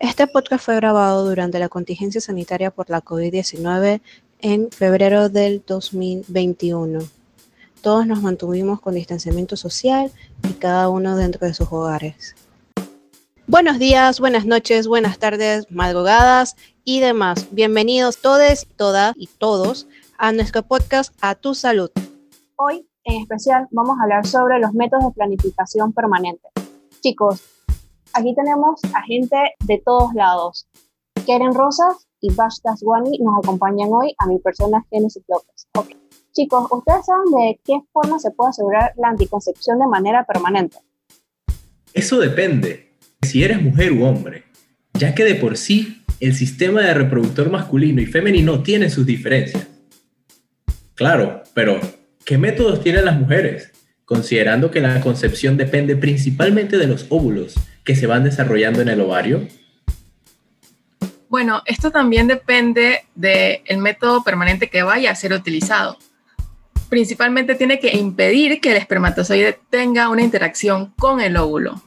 Este podcast fue grabado durante la contingencia sanitaria por la COVID-19 en febrero del 2021. Todos nos mantuvimos con distanciamiento social y cada uno dentro de sus hogares. Buenos días, buenas noches, buenas tardes, madrugadas y demás. Bienvenidos todos, todas y todos a nuestro podcast A Tu Salud. Hoy, en especial, vamos a hablar sobre los métodos de planificación permanente. Chicos, aquí tenemos a gente de todos lados. Keren Rosas y Bashtas Wani nos acompañan hoy a mi persona Genesis López. Okay. Chicos, ¿ustedes saben de qué forma se puede asegurar la anticoncepción de manera permanente? Eso depende si eres mujer u hombre, ya que de por sí el sistema de reproductor masculino y femenino tiene sus diferencias. Claro, pero ¿qué métodos tienen las mujeres? Considerando que la concepción depende principalmente de los óvulos que se van desarrollando en el ovario? Bueno, esto también depende del método permanente que vaya a ser utilizado. Principalmente tiene que impedir que el espermatozoide tenga una interacción con el óvulo.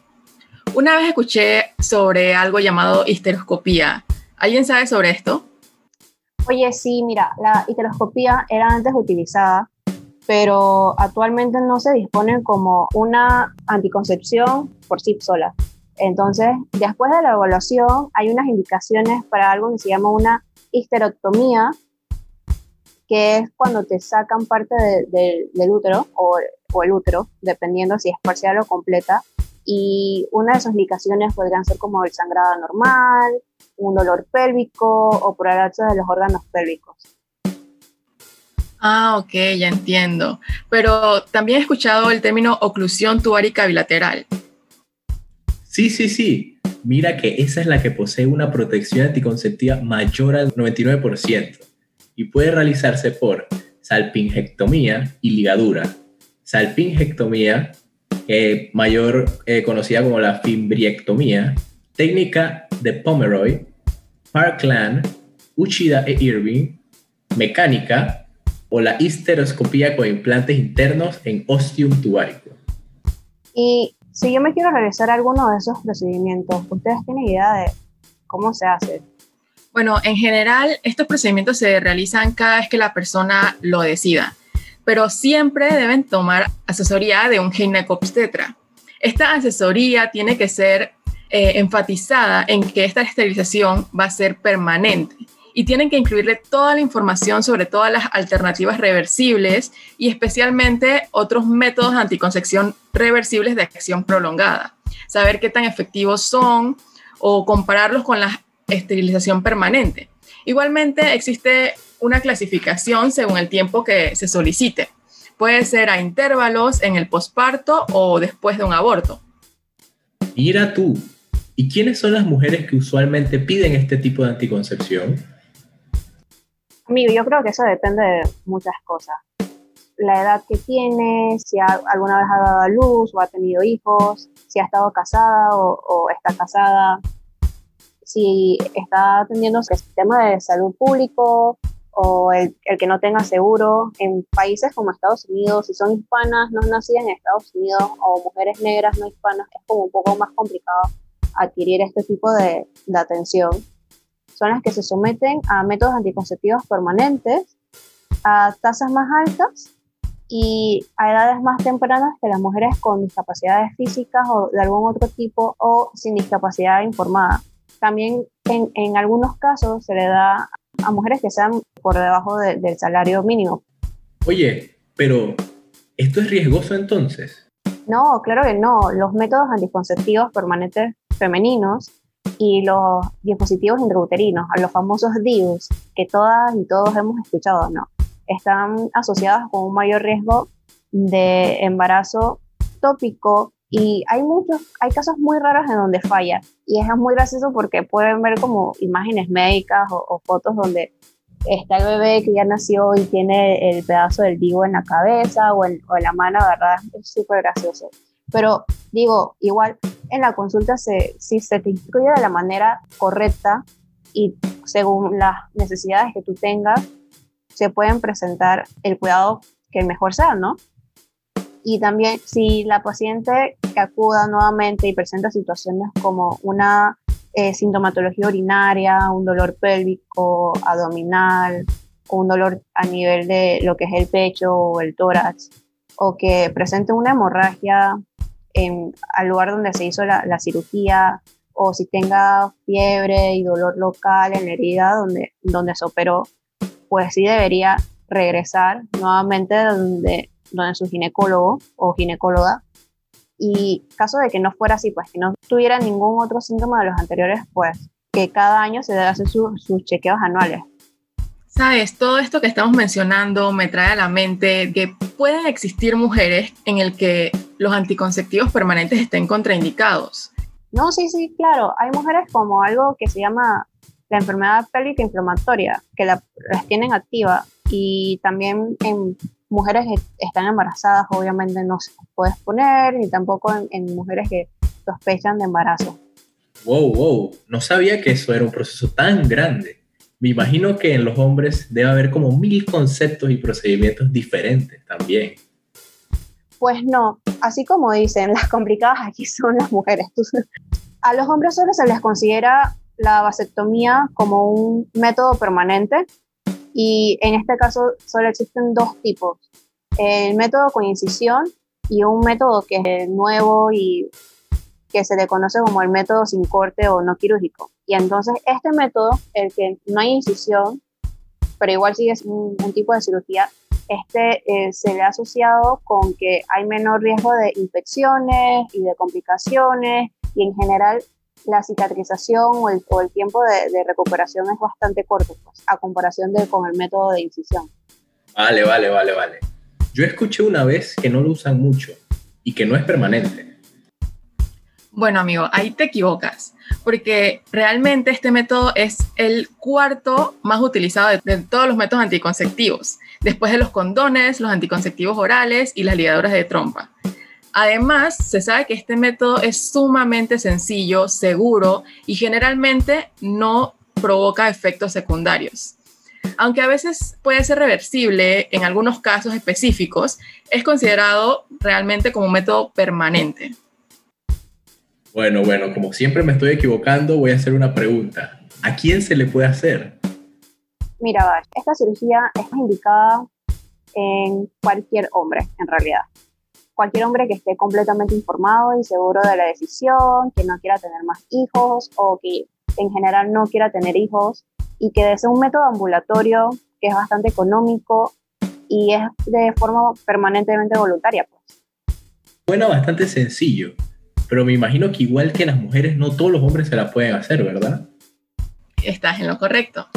Una vez escuché sobre algo llamado histeroscopía. ¿Alguien sabe sobre esto? Oye, sí, mira, la histeroscopía era antes utilizada, pero actualmente no se dispone como una anticoncepción por sí sola. Entonces, después de la evaluación, hay unas indicaciones para algo que se llama una histerectomía, que es cuando te sacan parte del útero o, el útero, dependiendo si es parcial o completa. Y una de esas indicaciones podrían ser como el sangrado normal, un dolor pélvico o prolapso de los órganos pélvicos. Ah, ok, ya entiendo. Pero también he escuchado el término oclusión tubárica bilateral. Sí, sí, sí. Mira que esa es la que posee una protección anticonceptiva mayor al 99% y puede realizarse por salpingectomía y ligadura. Salpingectomía, mayor eh, conocida como la fimbriectomía, técnica de Pomeroy, Parkland, Uchida e Irving, mecánica o la histeroscopía con implantes internos en ostium tubárico. Y si yo me quiero realizar alguno de esos procedimientos, ¿ustedes tienen idea de cómo se hace? Bueno, en general, estos procedimientos se realizan cada vez que la persona lo decida, pero siempre deben tomar asesoría de un ginecobstetra. Esta asesoría tiene que ser eh, enfatizada en que esta esterilización va a ser permanente y tienen que incluirle toda la información sobre todas las alternativas reversibles y especialmente otros métodos de anticoncepción reversibles de acción prolongada. Saber qué tan efectivos son o compararlos con la esterilización permanente. Igualmente existe una clasificación según el tiempo que se solicite. Puede ser a intervalos en el posparto o después de un aborto. Mira tú, ¿y quiénes son las mujeres que usualmente piden este tipo de anticoncepción? Amigo, yo creo que eso depende de muchas cosas. La edad que tiene, si alguna vez ha dado a luz o ha tenido hijos, si ha estado casada o, está casada, si está atendiendo el sistema de salud público o el, que no tenga seguro. En países como Estados Unidos, si son hispanas, no nacidas en Estados Unidos o mujeres negras no hispanas, es como un poco más complicado adquirir este tipo de atención son las que se someten a métodos anticonceptivos permanentes a tasas más altas y a edades más tempranas que las mujeres con discapacidades físicas o de algún otro tipo o sin discapacidad informada. También en, en algunos casos se le da a mujeres que sean por debajo del salario mínimo. Oye, pero ¿esto es riesgoso entonces? No, claro que no. Los métodos anticonceptivos permanentes femeninos y los dispositivos intrauterinos, los famosos DIUs, que todas y todos hemos escuchado, ¿no? Están asociados con un mayor riesgo de embarazo tópico y hay muchos, hay casos muy raros en donde falla y es muy gracioso porque pueden ver como imágenes médicas o, fotos donde está el bebé que ya nació y tiene el pedazo del DIU en la cabeza o en, o en la mano, ¿verdad? Es súper gracioso. Pero digo, igual en la consulta, se, si se te instruye de la manera correcta y según las necesidades que tú tengas, se pueden presentar el cuidado que mejor sea, ¿no? Y también si la paciente que acuda nuevamente y presenta situaciones como una eh, sintomatología urinaria, un dolor pélvico, abdominal, un dolor a nivel de lo que es el pecho o el tórax, o que presente una hemorragia en, al lugar donde se hizo la, la cirugía, o si tenga fiebre y dolor local en la herida donde, donde se operó, pues sí debería regresar nuevamente donde, donde su ginecólogo o ginecóloga. Y caso de que no fuera así, pues que no tuviera ningún otro síntoma de los anteriores, pues que cada año se debe hacer sus chequeos anuales. Sabes, todo esto que estamos mencionando me trae a la mente que pueden existir mujeres en el que los anticonceptivos permanentes estén contraindicados. No, sí, sí, claro. Hay mujeres como algo que se llama la enfermedad pélvica inflamatoria, que las tienen activa y también en mujeres que están embarazadas obviamente no se puede exponer, ni tampoco en, mujeres que sospechan de embarazo. Wow, wow, no sabía que eso era un proceso tan grande. Me imagino que en los hombres debe haber como mil conceptos y procedimientos diferentes también. Pues no, así como dicen, las complicadas aquí son las mujeres. A los hombres solo se les considera la vasectomía como un método permanente y en este caso solo existen dos tipos, el método con incisión y un método que es nuevo y que se le conoce como el método sin corte o no quirúrgico. Y entonces este método, el que no hay incisión, pero igual sigue un, un tipo de cirugía, este eh, se le ha asociado con que hay menor riesgo de infecciones y de complicaciones y en general la cicatrización o el, tiempo de, recuperación es bastante corto, pues, a comparación de, con el método de incisión. Vale, vale, vale, vale. Yo escuché una vez que no lo usan mucho y que no es permanente. Bueno, amigo, ahí te equivocas, porque realmente este método es el cuarto más utilizado de, todos los métodos anticonceptivos, después de los condones, los anticonceptivos orales y las ligaduras de trompa. Además, se sabe que este método es sumamente sencillo, seguro y generalmente no provoca efectos secundarios. Aunque a veces puede ser reversible en algunos casos específicos, es considerado realmente como un método permanente. Bueno, bueno, como siempre me estoy equivocando, voy a hacer una pregunta. ¿A quién se le puede hacer? Mira, esta cirugía es indicada en cualquier hombre, en realidad cualquier hombre que esté completamente informado y seguro de la decisión, que no quiera tener más hijos o que en general no quiera tener hijos y que desee un método ambulatorio que es bastante económico y es de forma permanentemente voluntaria. Pues. Suena bastante sencillo, pero me imagino que igual que las mujeres, no todos los hombres se la pueden hacer, ¿verdad? Estás en lo correcto.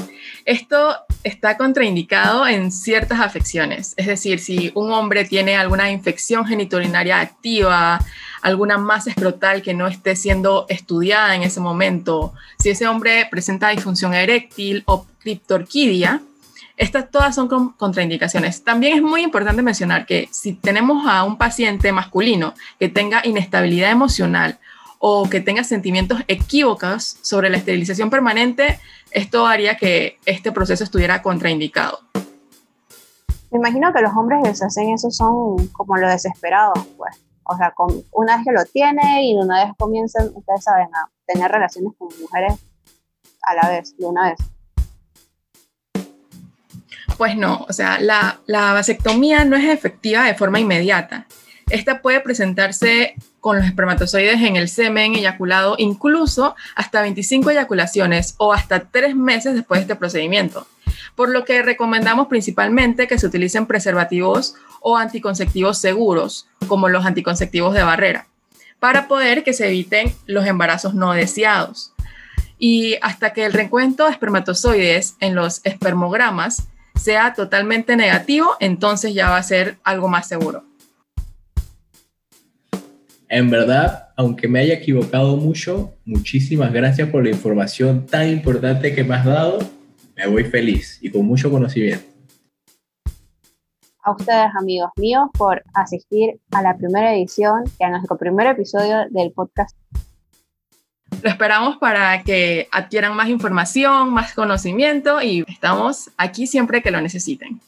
Esto está contraindicado en ciertas afecciones, es decir, si un hombre tiene alguna infección geniturinaria activa, alguna masa escrotal que no esté siendo estudiada en ese momento, si ese hombre presenta disfunción eréctil o criptorquidia, estas todas son contraindicaciones. También es muy importante mencionar que si tenemos a un paciente masculino que tenga inestabilidad emocional o que tenga sentimientos equívocos sobre la esterilización permanente, esto haría que este proceso estuviera contraindicado. Me imagino que los hombres que se hacen eso son como los desesperados, pues. O sea, una vez que lo tiene y una vez comienzan, ustedes saben, a tener relaciones con mujeres a la vez, de una vez. Pues no, o sea, la, la vasectomía no es efectiva de forma inmediata. Esta puede presentarse con los espermatozoides en el semen eyaculado, incluso hasta 25 eyaculaciones o hasta tres meses después de este procedimiento. Por lo que recomendamos principalmente que se utilicen preservativos o anticonceptivos seguros, como los anticonceptivos de barrera, para poder que se eviten los embarazos no deseados. Y hasta que el recuento de espermatozoides en los espermogramas sea totalmente negativo, entonces ya va a ser algo más seguro. En verdad, aunque me haya equivocado mucho, muchísimas gracias por la información tan importante que me has dado. Me voy feliz y con mucho conocimiento. A ustedes, amigos míos, por asistir a la primera edición, a nuestro primer episodio del podcast. Lo esperamos para que adquieran más información, más conocimiento y estamos aquí siempre que lo necesiten.